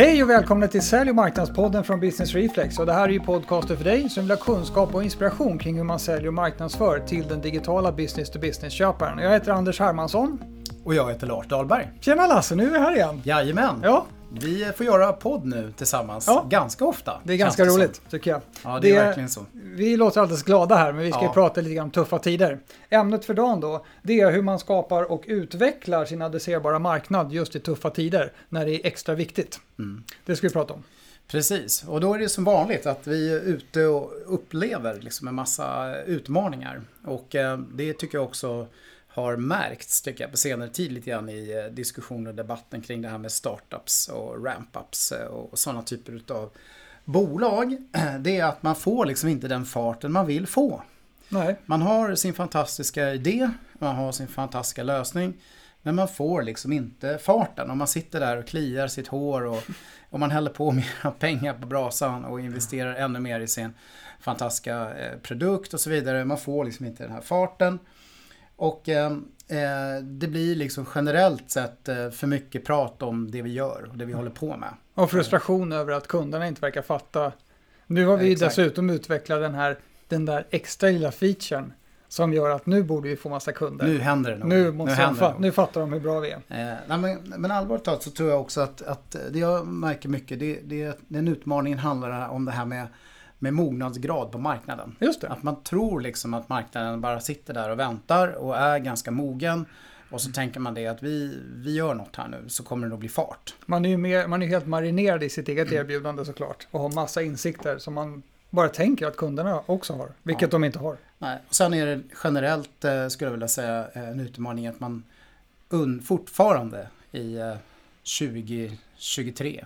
Hej och välkomna till Sälj och marknadspodden från Business Reflex. Och det här är ju podcaster för dig som vill ha kunskap och inspiration kring hur man säljer och marknadsför till den digitala business to business-köparen. Jag heter Anders Hermansson. Och jag heter Lars Dahlberg. Tjena Lasse, nu är vi här igen. Jajamän. Ja, Vi får göra podd nu tillsammans Ja. ganska ofta. det är ganska roligt som. tycker jag. Ja, det är verkligen så. Vi låter alldeles glada här, men vi ska Ja. prata lite grann om tuffa tider. Ämnet för dagen då, det är hur man skapar och utvecklar sin adresserbara marknad just i tuffa tider, när det är extra viktigt. Mm. Det ska vi prata om. Precis, och då är det som vanligt att vi är ute och upplever liksom en massa utmaningar. Och eh, det tycker jag också har märkts tycker jag, på senare tid lite grann i eh, diskussioner och debatten kring det här med startups och ramp-ups eh, och sådana typer av bolag. Det är att man får liksom inte den farten man vill få. Nej, Man har sin fantastiska idé, man har sin fantastiska lösning. Men man får liksom inte farten. Om man sitter där och kliar sitt hår och, och man häller på mer pengar på brasan och investerar ännu mer i sin fantastiska eh, produkt och så vidare. Man får liksom inte den här farten. Och eh, eh, det blir liksom generellt sett eh, för mycket prat om det vi gör och det vi håller på med. och frustration över att kunderna inte verkar fatta. Nu har vi Exakt. dessutom utvecklat den här, den där extra lilla featuren som gör att nu borde vi få massa kunder. Nu händer det nog. nu, måste det fa- nog. nu fattar de hur bra vi är. Eh, nej, men, men allvarligt talat så tror jag också att, att det jag märker mycket, det, det, den utmaningen handlar om det här med, med mognadsgrad på marknaden. Just det. Att man tror liksom att marknaden bara sitter där och väntar och är ganska mogen. Och så tänker man det att vi, vi gör något här nu så kommer det nog bli fart. Man är ju mer, man är helt marinerad i sitt eget erbjudande såklart och har massa insikter som man bara tänker att kunderna också har, vilket Ja. de inte har. Nej. Och sen är det generellt, eh, skulle jag vilja säga, eh, en utmaning att man un, fortfarande i eh, 2023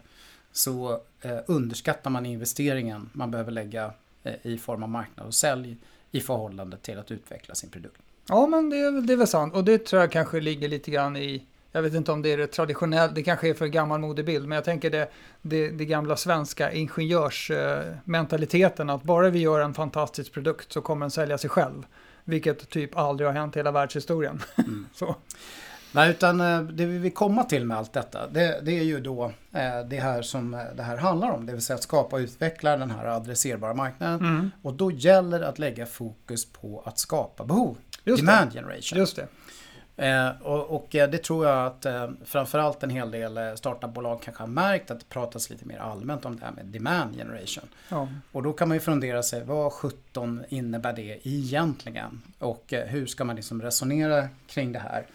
så eh, underskattar man investeringen man behöver lägga eh, i form av marknad och sälj i förhållande till att utveckla sin produkt. Ja, men det är, det är väl sant. Och det tror jag kanske ligger lite grann i, jag vet inte om det är det traditionella, det kanske är för gammal modebild, men jag tänker det, det, det gamla svenska ingenjörsmentaliteten, att bara vi gör en fantastisk produkt så kommer den sälja sig själv. Vilket typ aldrig har hänt i hela världshistorien. Mm. så. Nej, utan eh, det vi vill komma till med allt detta, det, det är ju då eh, det här som eh, det här handlar om. Det vill säga att skapa och utveckla den här adresserbara marknaden. Mm. Och då gäller det att lägga fokus på att skapa behov. Just det. Demand generation. Just det. Eh, och, och det tror jag att eh, framförallt en hel del startupbolag kanske har märkt att det pratas lite mer allmänt om det här med demand generation. Ja. Och då kan man ju fundera sig, vad 17 innebär det egentligen? Och eh, hur ska man liksom resonera kring det här?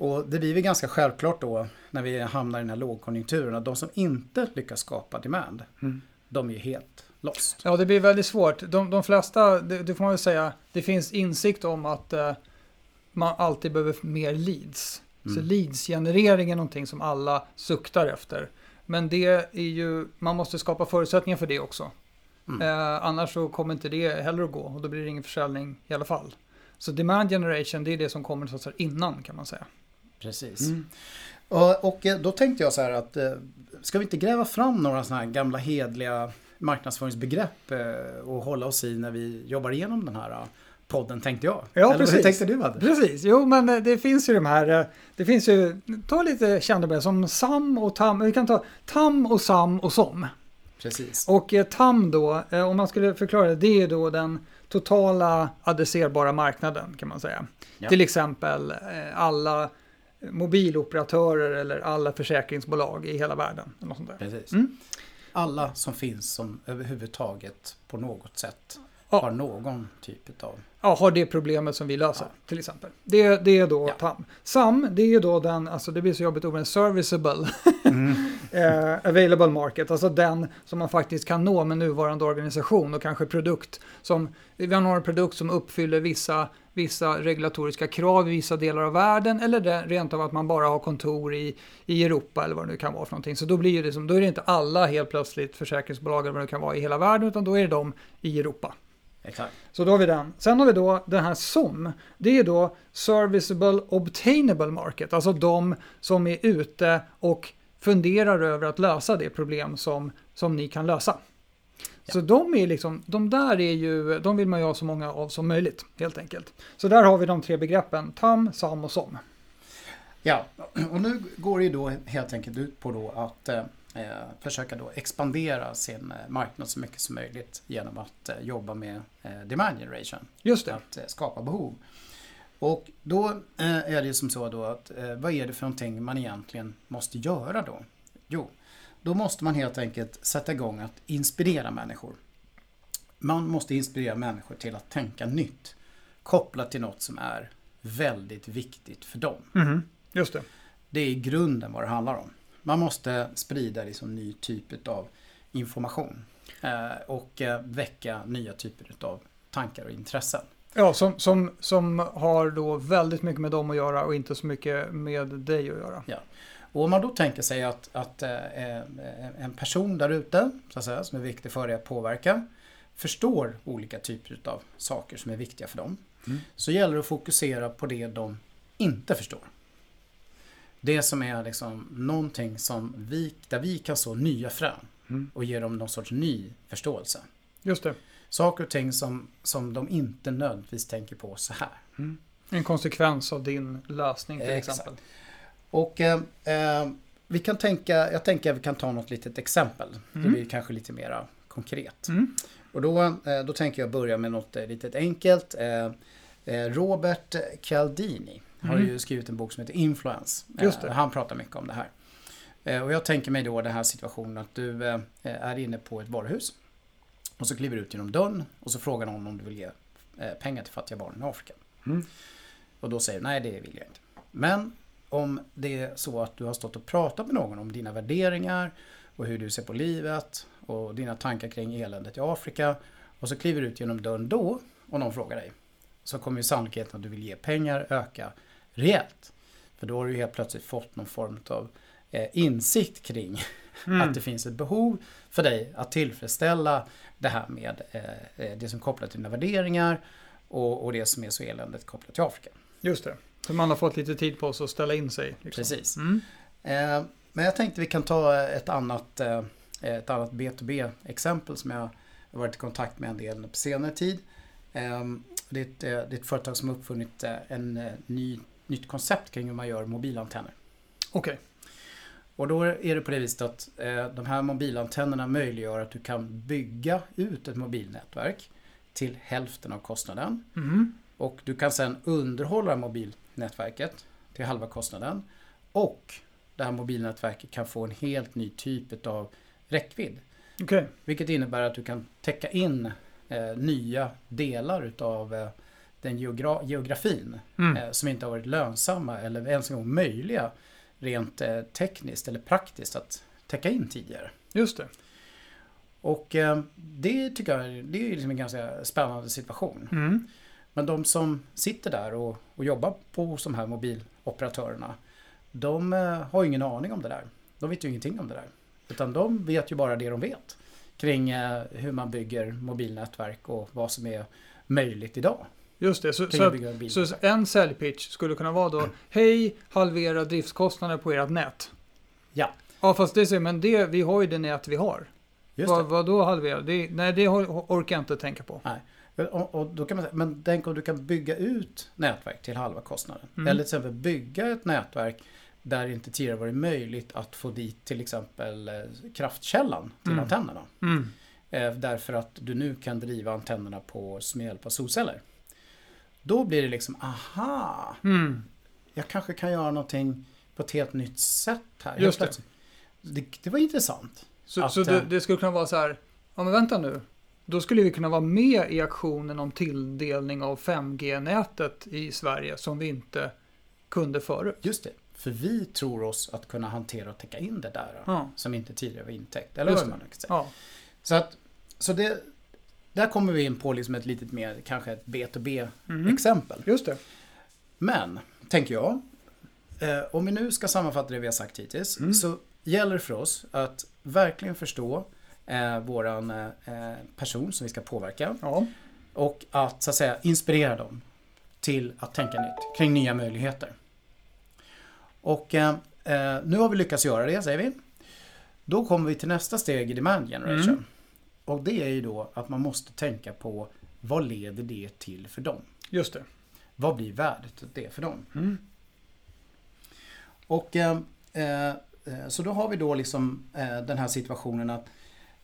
Och det blir väl ganska självklart då när vi hamnar i den här lågkonjunkturen att de som inte lyckas skapa demand, Mm. de är ju helt lost. Ja, det blir väldigt svårt. De, de flesta, det, det får man väl säga, det finns insikt om att eh, man alltid behöver mer leads. Så Mm. leads-generering är någonting som alla suktar efter. Men det är ju, man måste skapa förutsättningar för det också. Mm. Eh, annars så kommer inte det heller att gå och då blir det ingen försäljning i alla fall. Så demand generation, det är det som kommer så att säga innan kan man säga. Precis. Och, och eh, då tänkte jag så här att eh, ska vi inte gräva fram några sådana här gamla hedliga marknadsföringsbegrepp eh, och hålla oss i när vi jobbar igenom den här podden tänkte jag. Ja, Eller precis. hur tänkte du Anders? Precis, jo men det finns ju de här, det finns ju, ta lite kända begrepp som SAM och TAM, vi kan ta TAM och SAM och SOM. Precis. Och TAM då, om man skulle förklara det, det är då den totala adresserbara marknaden kan man säga. Ja. Till exempel alla mobiloperatörer eller alla försäkringsbolag i hela världen. Eller något sånt där. Precis. Mm. Alla som finns som överhuvudtaget på något sätt Ja. har någon typ av... Ja, har det problemet som vi löser till exempel. Det, det är då Ja. TAM. SAM, det är ju då den, alltså det blir så jobbigt ord, men serviceable Mm. eh, available market, alltså den som man faktiskt kan nå med nuvarande organisation och kanske produkt som, vi har en produkt som uppfyller vissa, vissa regulatoriska krav i vissa delar av världen eller rent av att man bara har kontor i, i Europa eller vad det nu kan vara för någonting. Så då blir det som, då är det inte alla helt plötsligt försäkringsbolag eller vad det kan vara i hela världen utan då är det de i Europa. Exakt. Så då har vi den. Sen har vi då den här SOM. Det är då Serviceable Obtainable Market. Alltså de som är ute och funderar över att lösa det problem som, som ni kan lösa. Så de är liksom, de där är ju, de vill man ju ha så många av som möjligt helt enkelt. Så där har vi de tre begreppen, TAM, SAM och SOM. Ja, och nu går det ju då helt enkelt ut på då att eh, försöka då expandera sin eh, marknad så mycket som möjligt genom att eh, jobba med eh, demand generation. Just det. Att eh, skapa behov. Och då eh, är det ju som så då att eh, vad är det för någonting man egentligen måste göra då? Jo, då måste man helt enkelt sätta igång att inspirera människor. Man måste inspirera människor till att tänka nytt. Kopplat till något som är väldigt viktigt för dem. Mhm. Just det. Det är i grunden vad det handlar om. Man måste sprida liksom ny typ av information. Eh, och eh, väcka nya typer av tankar och intressen. Ja, som, som, som har då väldigt mycket med dem att göra och inte så mycket med dig att göra. Och om man då tänker sig att, att eh, eh, en person där ute, så att säga, som är viktig för dig att påverka, förstår olika typer av saker som är viktiga för dem. Mm. Så gäller det att fokusera på det de inte förstår. Det som är liksom någonting som vi, där vi kan så nya frön Mm. och ge dem någon sorts ny förståelse. Just det. Saker och ting som, som de inte nödvändigtvis tänker på så här. En konsekvens av din lösning till Exakt. exempel. Och eh, eh, vi kan tänka, jag tänker att vi kan ta något litet exempel. Det Mm. blir kanske lite mera konkret. Mm. Och då, eh, då tänker jag börja med något eh, litet enkelt. Robert Cialdini har Mm. ju skrivit en bok som heter Influence. Det. Han pratar mycket om det här. Och jag tänker mig då den här situationen att du är inne på ett varuhus. Och så kliver du ut genom dörren och så frågar någon om du vill ge pengar till fattiga barn i Afrika. Mm. Och då säger du nej det vill jag inte. Men om det är så att du har stått och pratat med någon om dina värderingar och hur du ser på livet och dina tankar kring eländet i Afrika och så kliver du ut genom dörren då och någon frågar dig så kommer ju sannolikheten att du vill ge pengar öka rejält. För då har du helt plötsligt fått någon form av eh, insikt kring Mm. att det finns ett behov för dig att tillfredsställa det här med eh, eh, det som är kopplat till dina värderingar och, och det som är så eländigt kopplat till Afrika. Just det. Så man har fått lite tid på sig att ställa in sig. Liksom. Precis. Mm. Eh, men jag tänkte vi kan ta ett annat, eh, ett annat B2B-exempel som jag har varit i kontakt med en del på senare tid. Eh, det, är ett, eh, det är ett företag som har uppfunnit eh, en eh, ny, nytt koncept kring hur man gör mobilantenner. Okej. Och då är det på det viset att de här mobilantennerna möjliggör att du kan bygga ut ett mobilnätverk till hälften av kostnaden. Mm. Och du kan sedan underhålla mobilnätverket till halva kostnaden. Och det här mobilnätverket kan få en helt ny typ av räckvidd. Okej. Vilket innebär att du kan täcka in eh, nya delar utav eh, den geogra- geografin Mm. eh, som inte har varit lönsamma eller ens en gång möjliga rent eh, tekniskt eller praktiskt att täcka in tidigare. Just det. Och eh, det tycker jag det är liksom en ganska spännande situation. Mm. Men de som sitter där och, och jobbar på de här mobiloperatörerna de eh, har ju ingen aning om det där. De vet ju ingenting om det där. Utan de vet ju bara det de vet kring eh, hur man bygger mobilnätverk och vad som är möjligt idag. Just det. Så, så, så en säljpitch skulle kunna vara då Hej, halvera driftskostnader på ert nät. Ja. Ja, fast det säger men det, vi har ju det nät vi har. Just Vad, det. vad då halvera? Det, nej, det orkar jag inte tänka på. Och, och då kan man säga, men tänk om du kan bygga ut nätverk till halva kostnaden. Mm. Eller till exempel bygga ett nätverk där det inte tidigare varit möjligt att få dit till exempel eh, kraftkällan till Mm. antennerna. Mm. Eh, därför att du nu kan driva antennerna på, med hjälp av solceller. Då blir det liksom, aha, Mm. jag kanske kan göra någonting på ett helt nytt sätt här. Just det. det. Det var intressant. Så, Att, så det, eh, det skulle kunna vara så här, ja men vänta nu. Då skulle vi kunna vara med i aktionen om tilldelning av 5G-nätet i Sverige som vi inte kunde förut. Just det. För vi tror oss att kunna hantera och täcka in det där. Ja, Som inte tidigare var intäckt. Eller säga. ja. Så, att, så det, där kommer vi in på liksom ett litet mer, kanske ett B2B-exempel. Mm. Just det. Men, tänker jag, eh, om vi nu ska sammanfatta det vi har sagt hittills, Mm. så gäller det för oss att verkligen förstå eh, våran eh, person som vi ska påverka Ja. och att så att säga inspirera dem till att tänka nytt kring nya möjligheter. Och eh, eh, nu har vi lyckats göra det, säger vi. Då kommer vi till nästa steg i demand generation. Mm. Och det är ju då att man måste tänka på vad leder det till för dem? Just det. Vad blir värdet av det för dem? Mm. Och eh, eh, eh, så då har vi då liksom eh, den här situationen att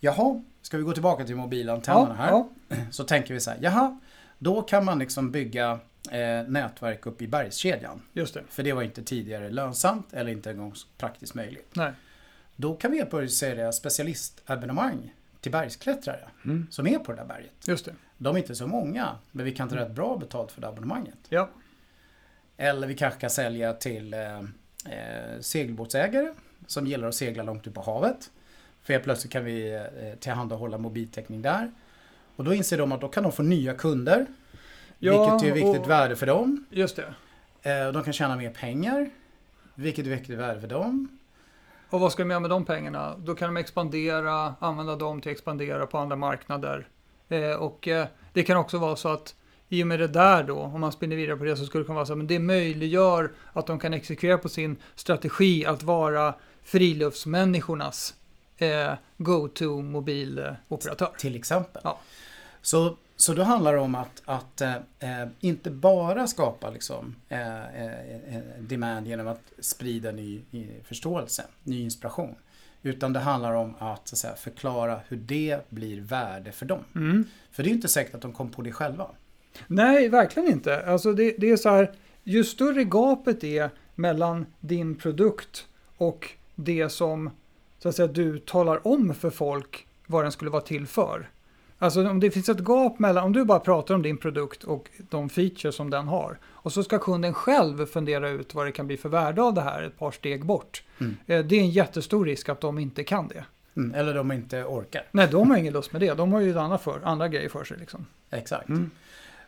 Jaha, ska vi gå tillbaka till mobilantennerna här? ja. Så tänker vi så här, jaha, då kan man liksom bygga eh, nätverk upp i bergskedjan. Just det. För det var inte tidigare lönsamt eller inte en gång praktiskt möjligt. Nej. Då kan vi helt börja sälja specialistabonnemang till bergsklättrare Mm. som är på det där berget. Just det. De är inte så många, men vi kan ta rätt bra betalt för det abonnemanget. Ja. Eller vi kanske kan sälja till eh, eh, segelbåtsägare som gillar att segla långt ut på havet. För helt plötsligt kan vi eh, tillhandahålla mobiltäckning där. Och då inser de att då kan de få nya kunder. Ja, vilket är viktigt och- värde för dem. Just det. Eh, de kan tjäna mer pengar. Vilket är viktigt värde för dem. Och vad ska de göra med de pengarna? Då kan de expandera, använda dem till att expandera på andra marknader. Eh, och det kan också vara så att i och med det där då, om man spinner vidare på det, så skulle det kunna vara så att det möjliggör att de kan exekvera på sin strategi att vara friluftsmänniskornas eh, go-to mobiloperatör. Till exempel. Ja. Så, så då handlar det om att, att eh, eh, inte bara skapa liksom, eh, eh, eh, demand genom att sprida ny förståelse, ny inspiration. Utan det handlar om att, att säga, förklara hur det blir värde för dem. Mm. För det är inte säkert att de kom på det själva. Nej, verkligen inte. Alltså det, det är så här, ju större gapet är mellan din produkt och det som så att säga, du talar om för folk vad den skulle vara till för. Alltså om det finns ett gap mellan, om du bara pratar om din produkt och de features som den har och så ska kunden själv fundera ut vad det kan bli för värde av det här ett par steg bort. Mm. Eh, Det är en jättestor risk att de inte kan det. Mm. Eller de inte orkar. Nej, de har ingen lust med det. De har ju andra, för, andra grejer för sig. Liksom. Exakt. Mm.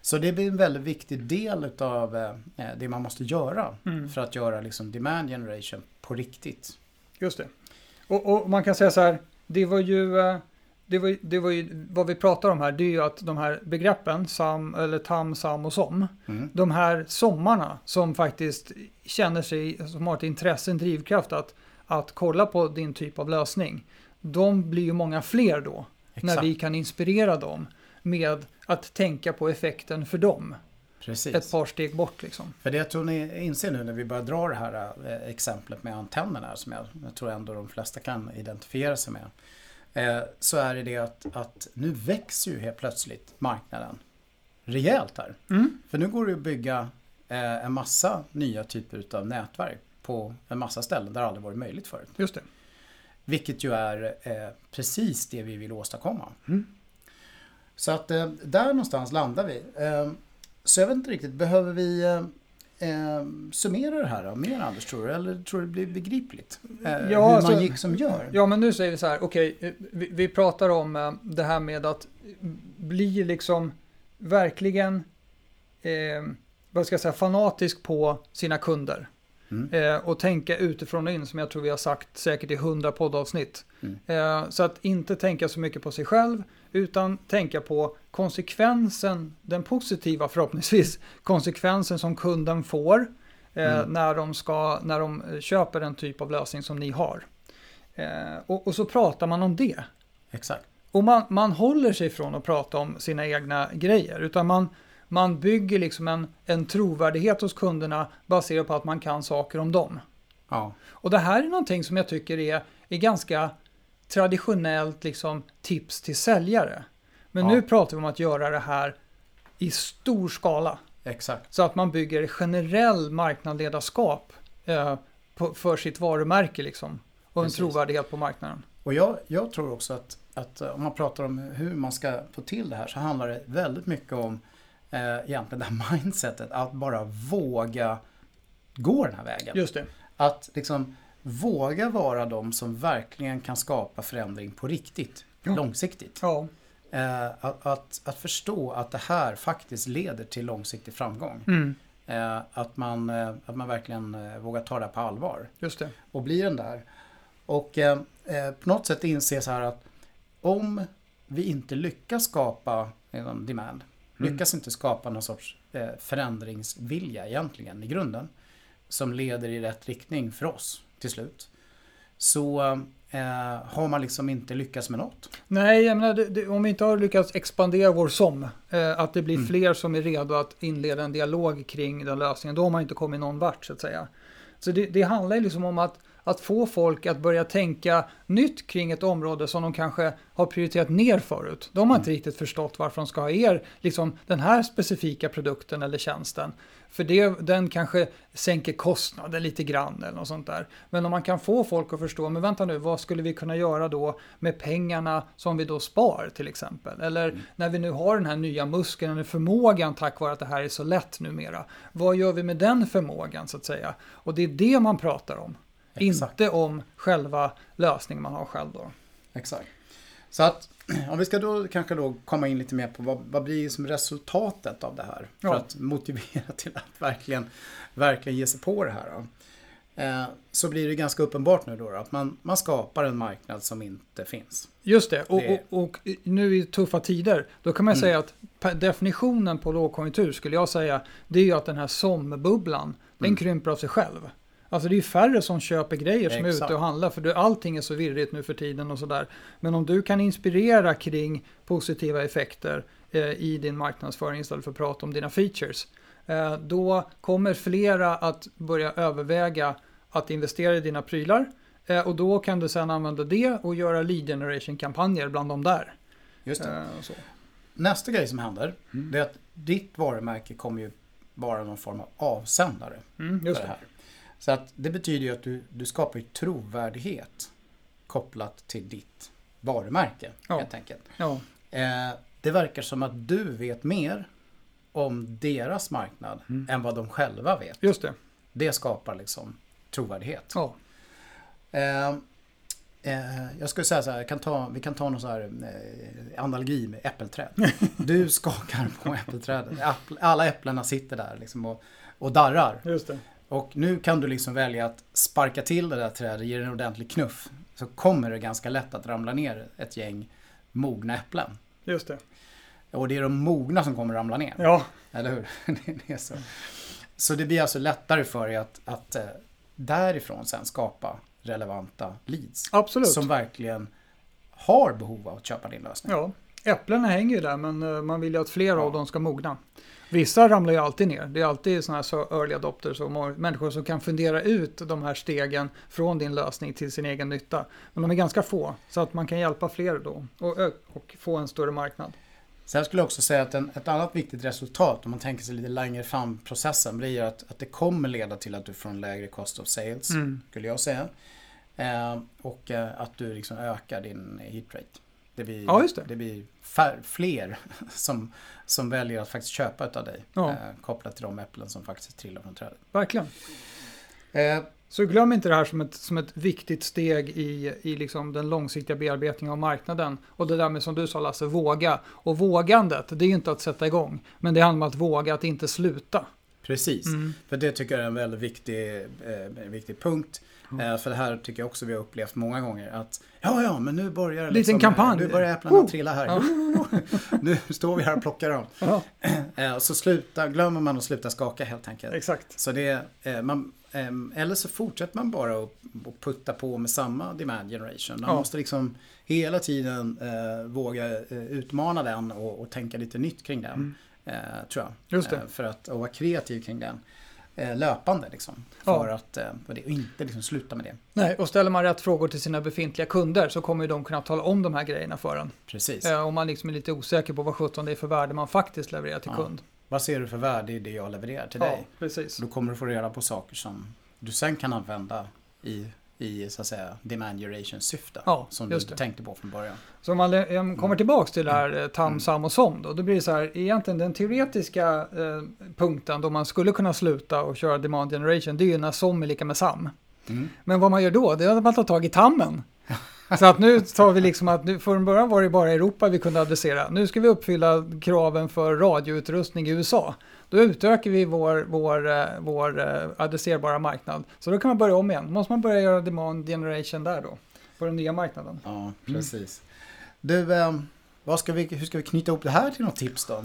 Så det blir en väldigt viktig del av eh, det man måste göra Mm. för att göra liksom, demand generation på riktigt. Just det. Och, och man kan säga så här, det var ju, eh, det var, det var ju, vad vi pratar om här, det är ju att de här begreppen, sam, eller tam, sam och som, Mm. de här sommarna som faktiskt känner sig, som har ett intresse, en drivkraft att, att kolla på din typ av lösning, de blir ju många fler då, när Exakt. vi kan inspirera dem med att tänka på effekten för dem, Precis. ett par steg bort liksom. För det jag tror ni inser nu när vi börjar dra det här eh, exemplet med antennerna som jag, jag tror ändå de flesta kan identifiera sig med. Eh, så är det det att, att nu växer ju helt plötsligt marknaden rejält här. Mm. För nu går det att bygga eh, en massa nya typer av nätverk på en massa ställen där det aldrig varit möjligt förut. Just det. Vilket ju är precis det vi vill åstadkomma. Mm. Så att där någonstans landar vi. Så jag vet inte riktigt, behöver vi eh, eh, summera det här då, mer Anders tror du? Eller tror du det blir begripligt? Eh, Ja, hur alltså- man gick som gör? Ja, men nu säger vi så här, okej, eh, vi, vi pratar om eh, det här med att bli liksom verkligen, eh, vad ska jag säga, fanatisk på sina kunder. Mm. Och tänka utifrån och in, som jag tror vi har sagt säkert i hundra poddavsnitt. Mm. Så att inte tänka så mycket på sig själv, utan tänka på konsekvensen, den positiva förhoppningsvis, konsekvensen som kunden får eh, Mm. när, de ska, när de eh, köper en typ av lösning som ni har. Eh, och, och så pratar man om det. Exakt. Och man, man håller sig från att prata om sina egna grejer, utan man, man bygger liksom en, en trovärdighet hos kunderna baserat på att man kan saker om dem. Ja, Och det här är någonting som jag tycker är, är ganska traditionellt liksom tips till säljare. Men Ja. nu pratar vi om att göra det här i stor skala. exakt. Så att man bygger generell marknadsledarskap eh, på, för sitt varumärke liksom. Och en Precis. trovärdighet på marknaden. Och jag, jag tror också att, att eh, om man pratar om hur man ska få till det här så handlar det väldigt mycket om eh, egentligen det här mindsetet. Att bara våga gå den här vägen. Just det. Att liksom våga vara de som verkligen kan skapa förändring på riktigt. Ja. Långsiktigt. Ja, Eh, att, att, att förstå att det här faktiskt leder till långsiktig framgång. mm, Eh, att, man, eh, att man verkligen eh, vågar ta det här på allvar. just det. Och bli den där. Och eh, eh, på något sätt inse så här att om vi inte lyckas skapa en demand, Mm. lyckas inte skapa någon sorts förändringsvilja egentligen i grunden, som leder i rätt riktning för oss till slut, så eh, har man liksom inte lyckats med något. Nej, jag menar, det, det, om vi inte har lyckats expandera vår SOM, eh, att det blir Mm. fler som är redo att inleda en dialog kring den lösningen, då har man inte kommit någon vart så att säga. Så det, det handlar liksom om att, att få folk att börja tänka nytt kring ett område som de kanske har prioriterat ner förut. De har inte riktigt förstått varför de ska ha er, liksom den här specifika produkten eller tjänsten. För det, den kanske sänker kostnaden lite grann eller något sånt där. Men om man kan få folk att förstå, men vänta nu, vad skulle vi kunna göra då med pengarna som vi då spar till exempel? Eller mm. när vi nu har den här nya muskeln eller förmågan tack vare att det här är så lätt numera. Vad gör vi med den förmågan så att säga? Och det är det man pratar om. Exakt. Inte om själva lösningen man har själv då. Exakt. Så att om vi ska då kanske då komma in lite mer på vad, vad blir som resultatet av det här? För ja. att motivera till att verkligen, verkligen ge sig på det här. Då. Eh, så blir det ganska uppenbart nu då, då att man, man skapar en marknad som inte finns. Just det, och, det... och, och nu i tuffa tider, då kan man mm. säga att definitionen på lågkonjunktur skulle jag säga, det är ju att den här SOM-bubblan, den mm. krymper av sig själv. Alltså det är ju färre som köper grejer som Exakt. är ute och handlar för allting är så virrigt nu för tiden och sådär. Men om du kan inspirera kring positiva effekter eh, i din marknadsföring istället för att prata om dina features. Eh, då kommer flera att börja överväga att investera i dina prylar. Eh, och då kan du sedan använda det och göra lead generation-kampanjer bland de där. Just det. Eh, Nästa grej som händer, mm. det är att ditt varumärke kommer ju vara någon form av avsändare. Mm, just det. här. Så att det betyder ju att du, du skapar trovärdighet kopplat till ditt varumärke. Ja. Helt enkelt. Ja. Eh, det verkar som att du vet mer om deras marknad mm. än vad de själva vet. Just det. Det skapar liksom trovärdighet. Ja. Eh, eh, jag skulle säga så här, kan ta, vi kan ta någon så här eh, analogi med äppelträd. Du skakar på äppelträdet. Alla äpplena sitter där liksom och, och darrar. Just det. Och nu kan du liksom välja att sparka till det där trädet, ge det en ordentlig knuff. Så kommer det ganska lätt att ramla ner ett gäng mogna äpplen. Just det. Och det är de mogna som kommer ramla ner. Ja. Eller hur? det är så. så det blir alltså lättare för dig att, att eh, därifrån sen skapa relevanta leads. Absolut. Som verkligen har behov av att köpa din lösning. Ja, äpplena hänger ju där men eh, man vill ju att fler ja. av dem ska mogna. Vissa ramlar ju alltid ner. Det är alltid sådana här early adopters och människor som kan fundera ut de här stegen från din lösning till sin egen nytta. Men de är ganska få, så att man kan hjälpa fler då och, och få en större marknad. Sen skulle jag också säga att en, ett annat viktigt resultat om man tänker sig lite längre fram processen blir att, att det kommer leda till att du får en lägre cost of sales, mm. skulle jag säga. Eh, och eh, att du liksom ökar din hit rate. Det blir, ja, det. det. blir fär, fler som, som väljer att faktiskt köpa av dig. Ja. Eh, kopplat till de äpplen som faktiskt trillar från trädet. Verkligen. Eh, så glöm inte det här som ett, som ett viktigt steg i, i liksom den långsiktiga bearbetningen av marknaden. Och det där med som du sa Lasse, våga. Och vågandet, det är ju inte att sätta igång. Men det handlar om att våga att inte sluta. Precis, mm. för det tycker jag är en väldigt viktig, eh, viktig punkt. Mm. för det här tycker jag också vi har upplevt många gånger. Att ja, ja, men nu börjar det. Liksom, kampanj. Nu börjar äpplena oh. trilla här. Ja. nu står vi här och plockar dem. Ja. Eh, så sluta, glömmer man att sluta skaka helt enkelt. Exakt. Så det, eh, man, eller så fortsätter man bara att putta på med samma demand generation. Man ja. måste liksom hela tiden eh, våga utmana den och, och, tänka lite nytt kring den. Mm. Eh, tror jag. Just det. Eh, för att och vara kreativ kring den. Eh, löpande liksom. För ja. att eh, och inte liksom sluta med det. Nej, och ställer man rätt frågor till sina befintliga kunder så kommer de kunna tala om de här grejerna för en. Precis. Eh, om man liksom är lite osäker på vad 17 det är för värde man faktiskt levererar till ja. kund. Vad ser du för värde i det jag levererar till ja, dig? Precis. Då kommer du få reda på saker som du sen kan använda i i så att säga demand duration syfte ja, som du tänkte på från början. Så om man kommer mm. tillbaks till det här mm. TAM, mm. SAM och SOM då, då blir det så här, egentligen den teoretiska eh, punkten då man skulle kunna sluta och köra demand generation, det är ju när SOM är lika med SAM. Mm. Men vad man gör då, det är att man tar tag i TAMen. Så att nu tar vi liksom att, nu, från början var det bara Europa vi kunde adressera. Nu ska vi uppfylla kraven för radioutrustning i USA. Då utökar vi vår, vår, eh, vår eh, adresserbara marknad. Så då kan man börja om igen. Måste man börja göra demand generation där då. På den nya marknaden. Ja, mm. precis. Mm. Du, eh, vad ska vi, hur ska vi knyta ihop det här till något tips då?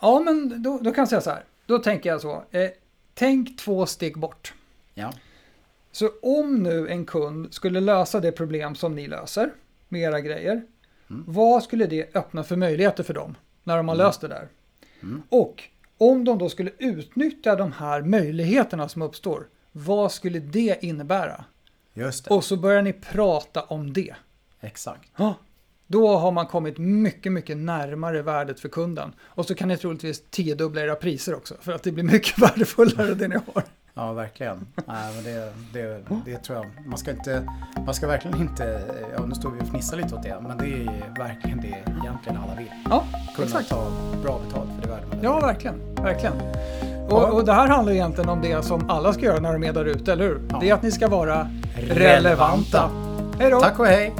Ja, men då, då kan jag säga så här. Då tänker jag så. Eh, tänk två steg bort. Ja. Så om nu en kund skulle lösa det problem som ni löser med era grejer. Mm. Vad skulle det öppna för möjligheter för dem när de har mm. löst det där? Mm. Och om de då skulle utnyttja de här möjligheterna som uppstår, vad skulle det innebära? Just det. Och så börjar ni prata om det. Exakt. Ja. Då har man kommit mycket, mycket närmare värdet för kunden. Och så kan ni troligtvis tiodubbla era priser också, för att det blir mycket värdefullare det ni har. Ja, verkligen. Nej, men det, det, det tror jag. Man ska, inte, man ska verkligen inte, ja nu står vi och fnissar lite åt det, men det är verkligen det egentligen alla vill. Ja, Kunna exakt. ta bra betalt för det värde man Ja, verkligen. verkligen. Och, och det här handlar egentligen om det som alla ska göra när de är där ute, eller hur? Ja. Det är att ni ska vara Relevanta. relevanta. Hej då! Tack och hej!